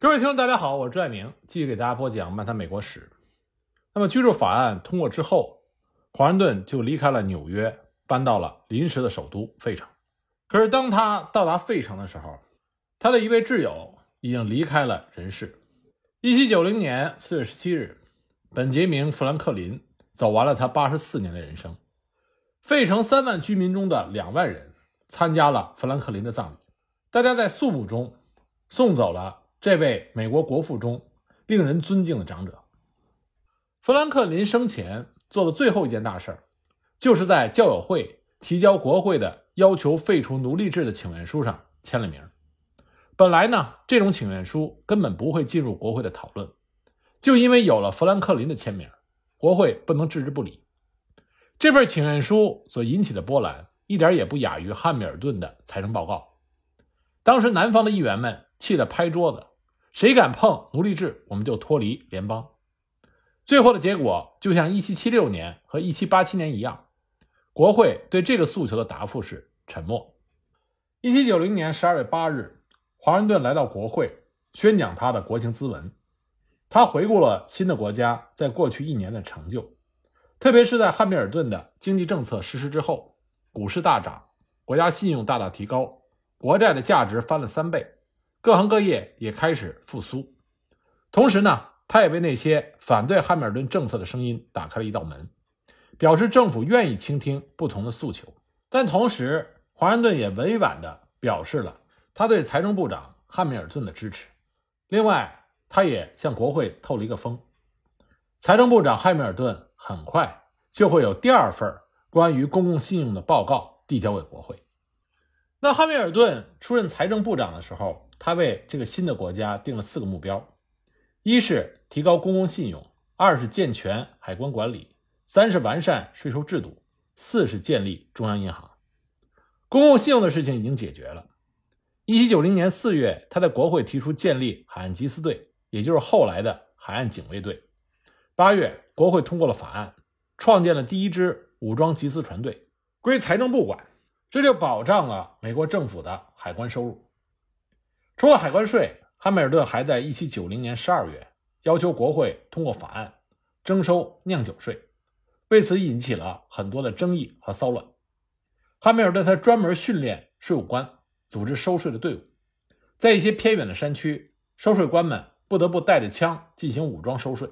各位听众，大家好，我是朱爱明，继续给大家播讲《漫谈美国史》。那么，居住法案通过之后，华盛顿就离开了纽约，搬到了临时的首都费城。可是，当他到达费城的时候，他的一位挚友已经离开了人世。一七九零年四月十七日，本杰明·富兰克林走完了他八十四年的人生。费城三万居民中的两万人参加了富兰克林的葬礼，大家在肃穆中送走了。这位美国国父中令人尊敬的长者，富兰克林生前做的最后一件大事就是在教友会提交国会的要求废除奴隶制的请愿书上签了名。本来呢，这种请愿书根本不会进入国会的讨论，就因为有了富兰克林的签名，国会不能置之不理。这份请愿书所引起的波澜，一点也不亚于汉密尔顿的财政报告。当时南方的议员们气得拍桌子。谁敢碰奴隶制，我们就脱离联邦。最后的结果就像1776年和1787年一样，国会对这个诉求的答复是沉默。1790年12月8日，华盛顿来到国会宣讲他的国情咨文。他回顾了新的国家在过去一年的成就，特别是在汉密尔顿的经济政策实施之后，股市大涨，国家信用大大提高，国债的价值翻了三倍。各行各业也开始复苏，同时呢，他也为那些反对汉密尔顿政策的声音打开了一道门，表示政府愿意倾听不同的诉求。但同时，华盛顿也委婉地表示了他对财政部长汉密尔顿的支持。另外，他也向国会透了一个风：财政部长汉密尔顿很快就会有第二份关于公共信用的报告递交给国会。那汉密尔顿出任财政部长的时候。他为这个新的国家定了四个目标：一是提高公共信用，二是健全海关管理，三是完善税收制度，四是建立中央银行。公共信用的事情已经解决了。一七九零年四月，他在国会提出建立海岸缉私队，也就是后来的海岸警卫队。八月，国会通过了法案，创建了第一支武装缉私船队，归财政部管，这就保障了美国政府的海关收入。除了海关税，汉密尔顿还在1790年12月要求国会通过法案，征收酿酒税，为此引起了很多的争议和骚乱。汉密尔顿他专门训练税务官，组织收税的队伍，在一些偏远的山区，收税官们不得不带着枪进行武装收税。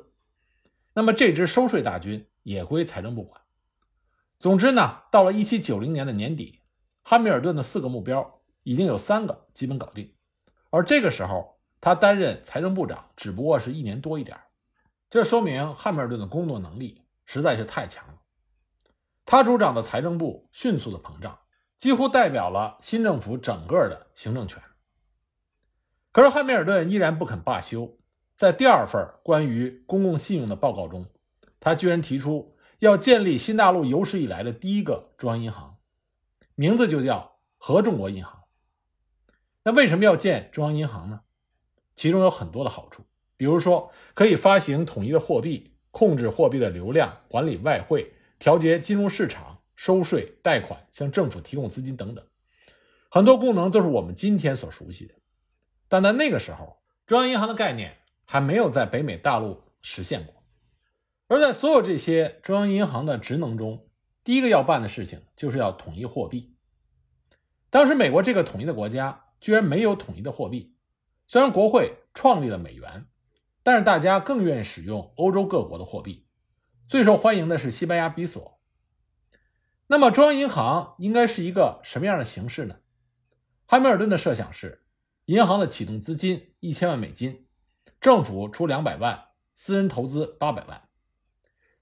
那么这支收税大军也归财政部管。总之呢，到了1790年的年底，汉密尔顿的四个目标已经有三个基本搞定。而这个时候，他担任财政部长只不过是一年多一点这说明汉密尔顿的工作能力实在是太强了。他主掌的财政部迅速的膨胀，几乎代表了新政府整个的行政权。可是汉密尔顿依然不肯罢休，在第二份关于公共信用的报告中，他居然提出要建立新大陆有史以来的第一个中央银行，名字就叫合众国银行。那为什么要建中央银行呢？其中有很多的好处，比如说可以发行统一的货币，控制货币的流量，管理外汇，调节金融市场，收税、贷款，向政府提供资金等等，很多功能都是我们今天所熟悉的。但在那个时候，中央银行的概念还没有在北美大陆实现过。而在所有这些中央银行的职能中，第一个要办的事情就是要统一货币。当时美国这个统一的国家。居然没有统一的货币。虽然国会创立了美元，但是大家更愿意使用欧洲各国的货币。最受欢迎的是西班牙比索。那么中央银行应该是一个什么样的形式呢？汉密尔顿的设想是：银行的启动资金一千万美金，政府出两百万，私人投资八百万。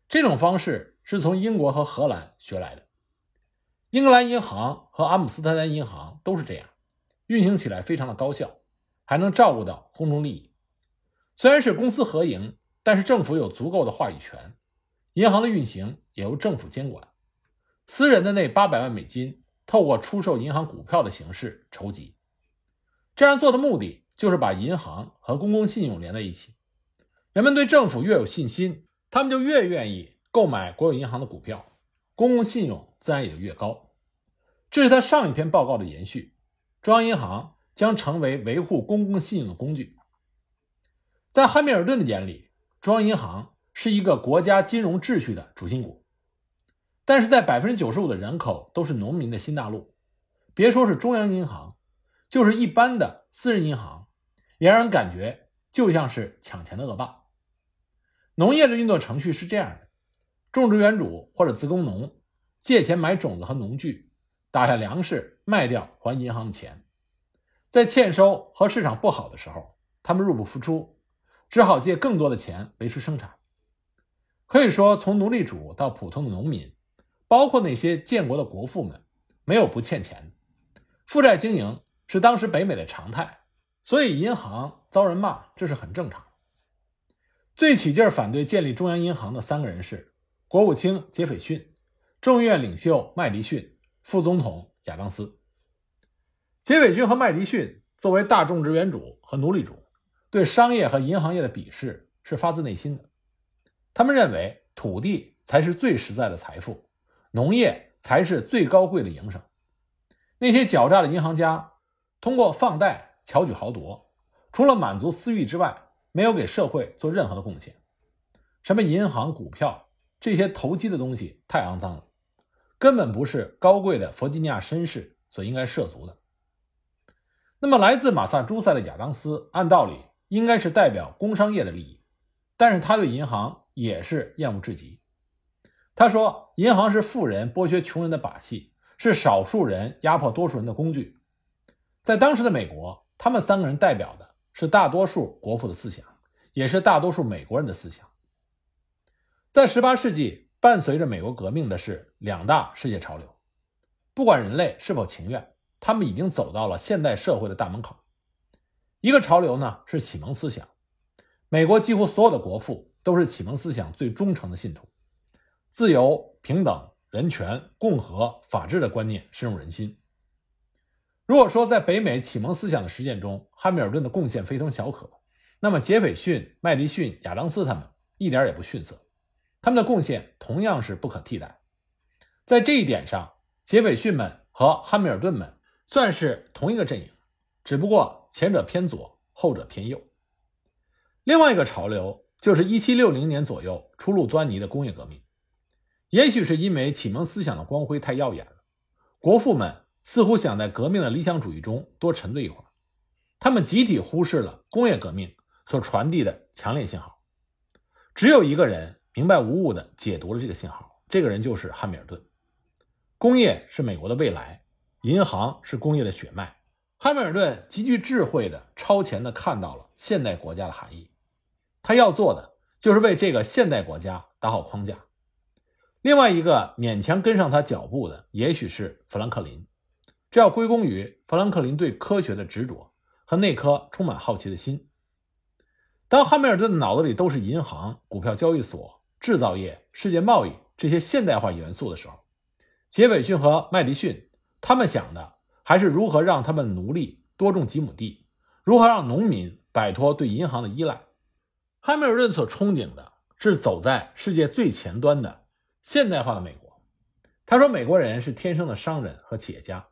这种方式是从英国和荷兰学来的。英格兰银行和阿姆斯特丹银行都是这样。运行起来非常的高效，还能照顾到公众利益。虽然是公私合营，但是政府有足够的话语权，银行的运行也由政府监管。私人的那八百万美金，透过出售银行股票的形式筹集。这样做的目的就是把银行和公共信用连在一起。人们对政府越有信心，他们就越愿意购买国有银行的股票，公共信用自然也就越高。这是他上一篇报告的延续。中央银行将成为维护公共信用的工具。在汉密尔顿的眼里，中央银行是一个国家金融秩序的主心骨。但是在百分之九十五的人口都是农民的新大陆，别说是中央银行，就是一般的私人银行，也让人感觉就像是抢钱的恶霸。农业的运作程序是这样的：种植园主或者自耕农借钱买种子和农具，打下粮食卖掉还银行的钱，在欠收和市场不好的时候，他们入不敷出，只好借更多的钱维持生产。可以说，从奴隶主到普通的农民。包括那些建国的国父们，没有不欠钱的。负债经营是当时北美的常态，所以银行遭人骂，这是很正常。最起劲反对建立中央银行的三个人是国务卿杰斐逊、众议院领袖麦迪逊、副总统亚当斯。杰斐逊和麦迪逊作为大种植园主和奴隶主，对商业和银行业的鄙视是发自内心的。他们认为土地才是最实在的财富。农业才是最高贵的营生。那些狡诈的银行家通过放贷巧取豪夺，除了满足私欲之外，没有给社会做任何的贡献。什么银行、股票这些投机的东西太肮脏了，根本不是高贵的弗吉尼亚绅士所应该涉足的。那么，来自马萨诸塞的亚当斯，按道理应该是代表工商业的利益，但是他对银行也是厌恶至极。他说：“银行是富人剥削穷人的把戏，是少数人压迫多数人的工具。”在当时的美国，他们三个人代表的是大多数国父的思想，也是大多数美国人的思想。在18世纪，伴随着美国革命的是两大世界潮流，不管人类是否情愿，他们已经走到了现代社会的大门口。一个潮流呢是启蒙思想，美国几乎所有的国父都是启蒙思想最忠诚的信徒。自由、平等、人权、共和、法治的观念深入人心。如果说在北美启蒙思想的实践中，汉密尔顿的贡献非同小可，那么杰斐逊、麦迪逊、亚当斯他们一点也不逊色，他们的贡献同样是不可替代。在这一点上，杰斐逊们和汉密尔顿们算是同一个阵营，只不过前者偏左，后者偏右。另外一个潮流就是1760年左右初露端倪的工业革命。也许是因为启蒙思想的光辉太耀眼了，国父们似乎想在革命的理想主义中多沉醉一会儿，他们集体忽视了工业革命所传递的强烈信号。只有一个人明白无误地解读了这个信号，这个人就是汉密尔顿。工业是美国的未来，银行是工业的血脉。汉密尔顿极具智慧的超前地看到了现代国家的含义，他要做的就是为这个现代国家打好框架。另外一个勉强跟上他脚步的，也许是富兰克林，这要归功于富兰克林对科学的执着和那颗充满好奇的心。当汉密尔顿的脑子里都是银行、股票交易所、制造业、世界贸易这些现代化元素的时候，杰斐逊和麦迪逊他们想的还是如何让他们奴隶多种几亩地，如何让农民摆脱对银行的依赖。汉密尔顿所憧憬的是走在世界最前端的。现代化的美国，他说：“美国人是天生的商人和企业家。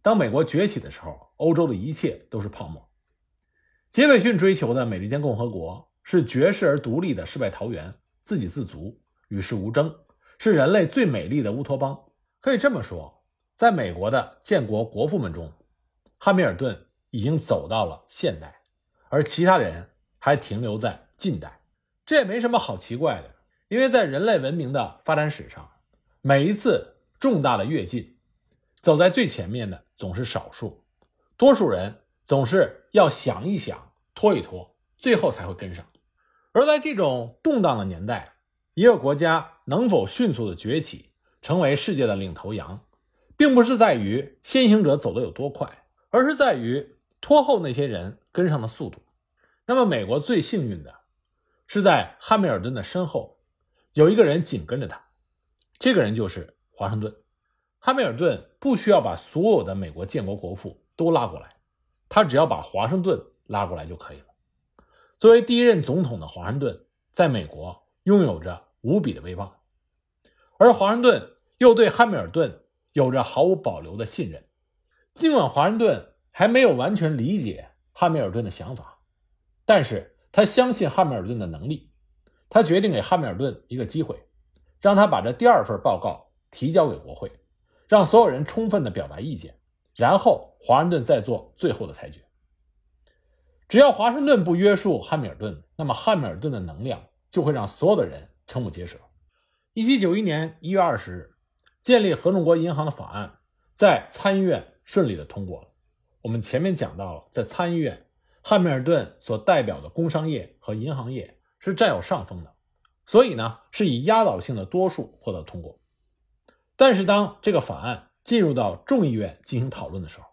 当美国崛起的时候，欧洲的一切都是泡沫。”杰斐逊追求的美利坚共和国是绝世而独立的世外桃源，自给自足，与世无争，是人类最美丽的乌托邦。可以这么说，在美国的建国国父们中，汉密尔顿已经走到了现代，而其他人还停留在近代。这也没什么好奇怪的。因为在人类文明的发展史上，每一次重大的跃进，走在最前面的总是少数，多数人总是要想一想、拖一拖，最后才会跟上。而在这种动荡的年代，一个国家能否迅速的崛起，成为世界的领头羊，并不是在于先行者走得有多快，而是在于拖后那些人跟上的速度。那么，美国最幸运的是在汉密尔顿的身后。有一个人紧跟着他，这个人就是华盛顿。汉密尔顿不需要把所有的美国建国国父都拉过来，他只要把华盛顿拉过来就可以了。作为第一任总统的华盛顿，在美国拥有着无比的威望，而华盛顿又对汉密尔顿有着毫无保留的信任。尽管华盛顿还没有完全理解汉密尔顿的想法，但是。他相信汉密尔顿的能力，他决定给汉密尔顿一个机会，让他把这第二份报告提交给国会，让所有人充分的表达意见，然后华盛顿再做最后的裁决。只要华盛顿不约束汉密尔顿，那么汉密尔顿的能量就会让所有的人瞠目结舌。一七九一年一月二十日，建立合众国银行的法案在参议院顺利的通过了。我们前面讲到了，在参议院，汉密尔顿所代表的工商业和银行业是占有上风的，所以呢，是以压倒性的多数获得通过。但是，当这个法案进入到众议院进行讨论的时候，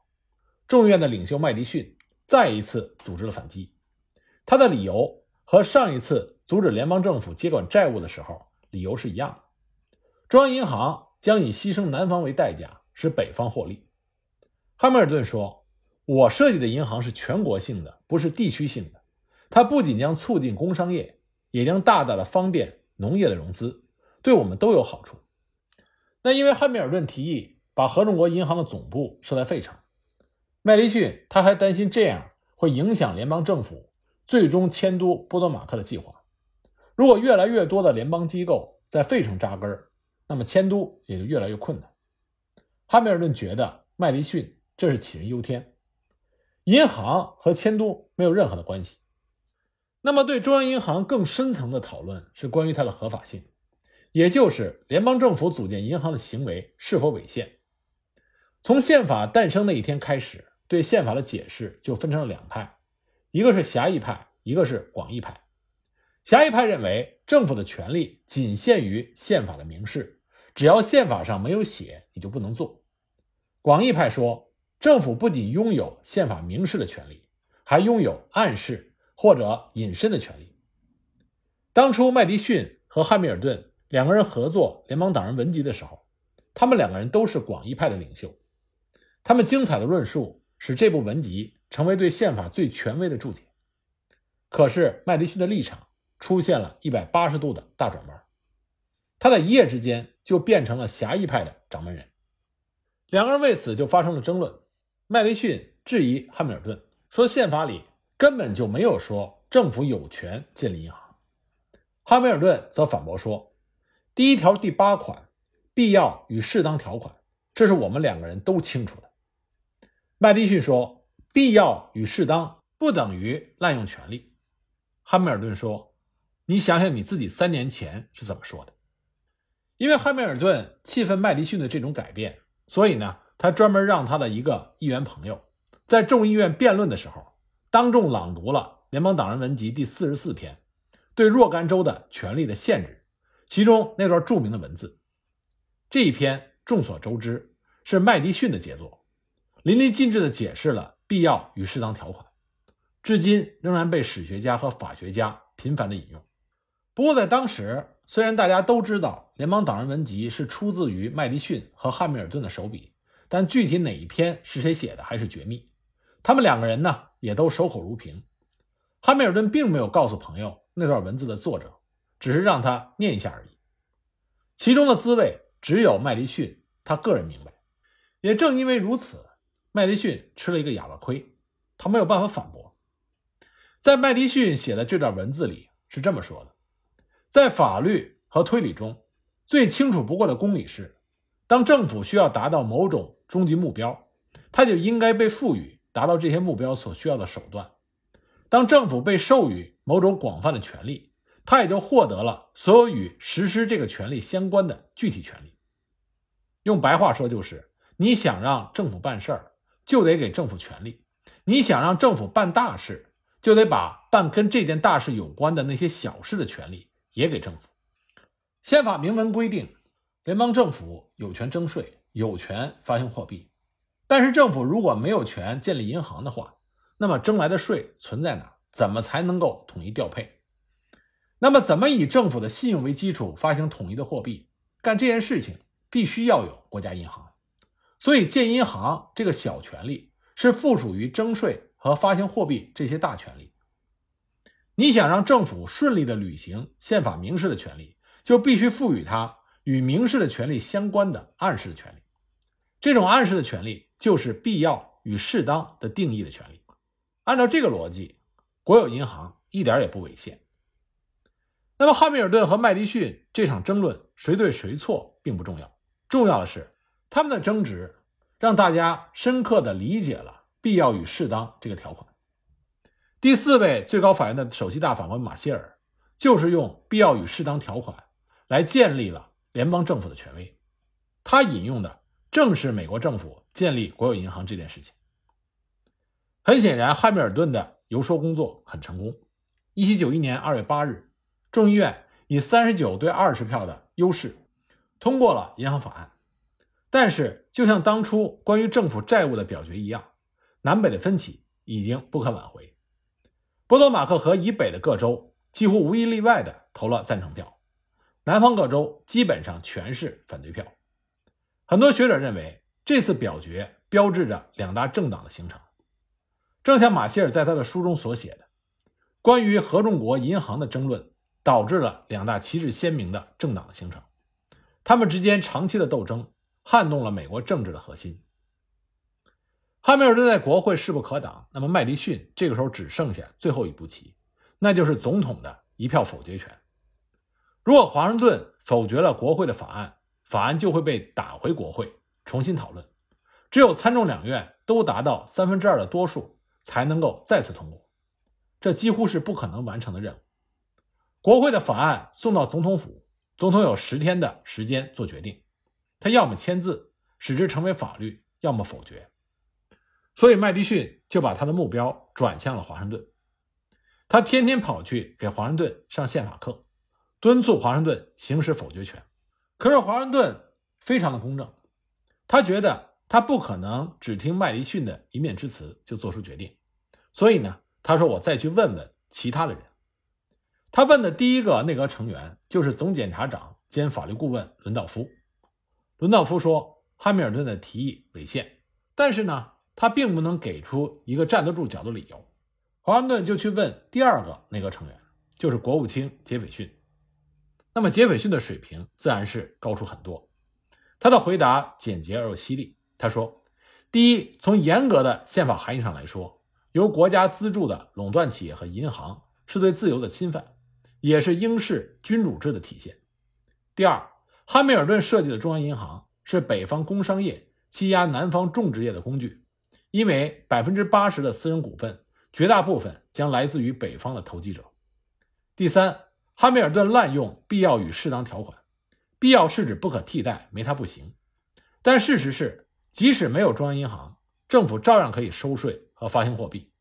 众议院的领袖麦迪逊再一次组织了反击。他的理由和上一次阻止联邦政府接管债务的时候。理由是一样的，中央银行将以牺牲南方为代价，使北方获利。汉密尔顿说：“我设计的银行是全国性的，不是地区性的。它不仅将促进工商业，也将大大的方便农业的融资，对我们都有好处。”那因为汉密尔顿提议把合众国银行的总部设在费城，麦迪逊他还担心这样会影响联邦政府最终迁都波多马克的计划。如果越来越多的联邦机构在费城扎根那么迁都也就越来越困难。汉密尔顿觉得麦迪逊这是杞人忧天，银行和迁都没有任何的关系。那么，对中央银行更深层的讨论是关于它的合法性，也就是联邦政府组建银行的行为是否违宪。从宪法诞生那一天开始，对宪法的解释就分成了两派，一个是狭义派，一个是广义派。狭义派认为，政府的权力仅限于宪法的明示，只要宪法上没有写，你就不能做。广义派说，政府不仅拥有宪法明示的权利，还拥有暗示或者隐身的权利。当初麦迪逊和汉密尔顿两个人合作联邦党人文集的时候，他们两个人都是广义派的领袖，他们精彩的论述使这部文集成为对宪法最权威的注解。可是麦迪逊的立场。出现了一百八十度的大转弯，他在一夜之间就变成了狭义派的掌门人。两个人为此就发生了争论。麦迪逊质疑汉密尔顿说：“宪法里根本就没有说政府有权建立银行。”汉密尔顿则反驳说：“第一条第八款‘必要与适当’条款，这是我们两个人都清楚的。”麦迪逊说：“必要与适当不等于滥用权力。”汉密尔顿说。你想想你自己三年前是怎么说的？因为汉密尔顿气愤麦迪逊的这种改变，所以呢，他专门让他的一个议员朋友在众议院辩论的时候，当众朗读了《联邦党人文集》第四十四篇，对若干州的权力的限制，其中那段著名的文字。这一篇众所周知是麦迪逊的杰作，淋漓尽致地解释了必要与适当条款，至今仍然被史学家和法学家频繁地引用。不过，在当时，虽然大家都知道《联邦党人文集》是出自于麦迪逊和汉密尔顿的手笔，但具体哪一篇是谁写的还是绝密。他们两个人呢，也都守口如瓶。汉密尔顿并没有告诉朋友那段文字的作者，只是让他念一下而已。其中的滋味，只有麦迪逊他个人明白。也正因为如此，麦迪逊吃了一个哑巴亏，他没有办法反驳。在麦迪逊写的这段文字里是这么说的。在法律和推理中，最清楚不过的公理是：当政府需要达到某种终极目标，它就应该被赋予达到这些目标所需要的手段；当政府被授予某种广泛的权利，它也就获得了所有与实施这个权利相关的具体权利。用白话说，就是你想让政府办事儿，就得给政府权利；你想让政府办大事，就得把办跟这件大事有关的那些小事的权利。也给政府。宪法明文规定，联邦政府有权征税，有权发行货币。但是政府如果没有权建立银行的话，那么征来的税存在哪？怎么才能够统一调配？那么怎么以政府的信用为基础发行统一的货币？干这件事情必须要有国家银行。所以建银行这个小权利是附属于征税和发行货币这些大权利。你想让政府顺利的履行宪法明示的权利，就必须赋予它与明示的权利相关的暗示的权利。这种暗示的权利就是必要与适当的定义的权利。按照这个逻辑，国有银行一点也不违宪。那么，汉密尔顿和麦迪逊这场争论谁对谁错并不重要，重要的是他们的争执让大家深刻地理解了“必要与适当”这个条款。第四位最高法院的首席大法官马歇尔就是用“必要与适当”条款来建立了联邦政府的权威。他引用的正是美国政府建立国有银行这件事情。很显然，汉密尔顿的游说工作很成功。一七九一年二月八日，众议院以三十九对二十票的优势通过了银行法案。但是，就像当初关于政府债务的表决一样，南北的分歧已经不可挽回。波多马克河以北的各州几乎无一例外的投了赞成票，南方各州基本上全是反对票。很多学者认为，这次表决标志着两大政党的形成。正像马歇尔在他的书中所写的，关于合众国银行的争论导致了两大旗帜鲜明的政党的形成，他们之间长期的斗争撼动了美国政治的核心。汉密尔顿在国会势不可挡，那么麦迪逊这个时候只剩下最后一步棋，那就是总统的一票否决权。如果华盛顿否决了国会的法案，法案就会被打回国会重新讨论，只有参众两院都达到三分之二的多数。才能够再次通过，这几乎是不可能完成的任务。国会的法案送到总统府，总统有十天的时间做决定，他要么签字使之成为法律，要么否决。所以麦迪逊就把他的目标转向了华盛顿，他天天跑去给华盛顿上宪法课，敦促华盛顿行使否决权。可是华盛顿非常的公正，他觉得。他不可能只听麦迪逊的一面之词就做出决定，所以呢，他说：“我再去问问其他的人。”他问的第一个内阁成员就是总检察长兼法律顾问伦道夫。伦道夫说：“汉密尔顿的提议违宪，但是呢，他并不能给出一个站得住脚的理由。”华盛顿就去问第二个内阁成员，就是国务卿杰斐逊。那么杰斐逊的水平自然是高出很多，他的回答简洁而又犀利。他说：“第一，从严格的宪法含义上来说，由国家资助的垄断企业和银行是对自由的侵犯，也是英式君主制的体现。第二，汉密尔顿设计的中央银行是北方工商业欺压南方种植业的工具，因为百分之八十的私人股份，绝大部分将来自于北方的投机者。第三，汉密尔顿滥用必要与适当条款，必要是指不可替代，没它不行。但事实是。”即使没有中央银行，政府照样可以收税和发行货币，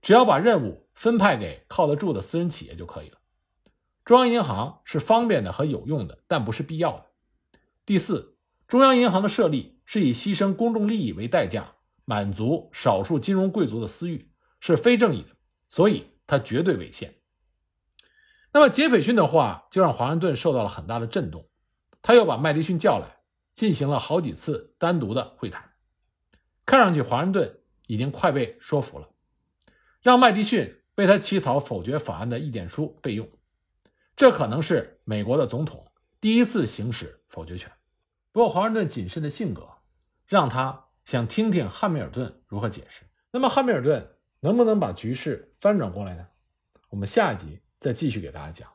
只要把任务分派给靠得住的私人企业就可以了。中央银行是方便的和有用的，但不是必要的。第四，中央银行的设立是以牺牲公众利益为代价，满足少数金融贵族的私欲，是非正义的，所以它绝对违宪。那么杰斐逊的话就让华盛顿受到了很大的震动，他又把麦迪逊叫来。进行了好几次单独的会谈，看上去华盛顿已经快被说服了，让麦迪逊为他起草否决法案的意见书备用。这可能是美国的总统第一次行使否决权。不过华盛顿谨慎的性格让他想听听汉密尔顿如何解释。那么汉密尔顿能不能把局势翻转过来呢？我们下一集再继续给大家讲。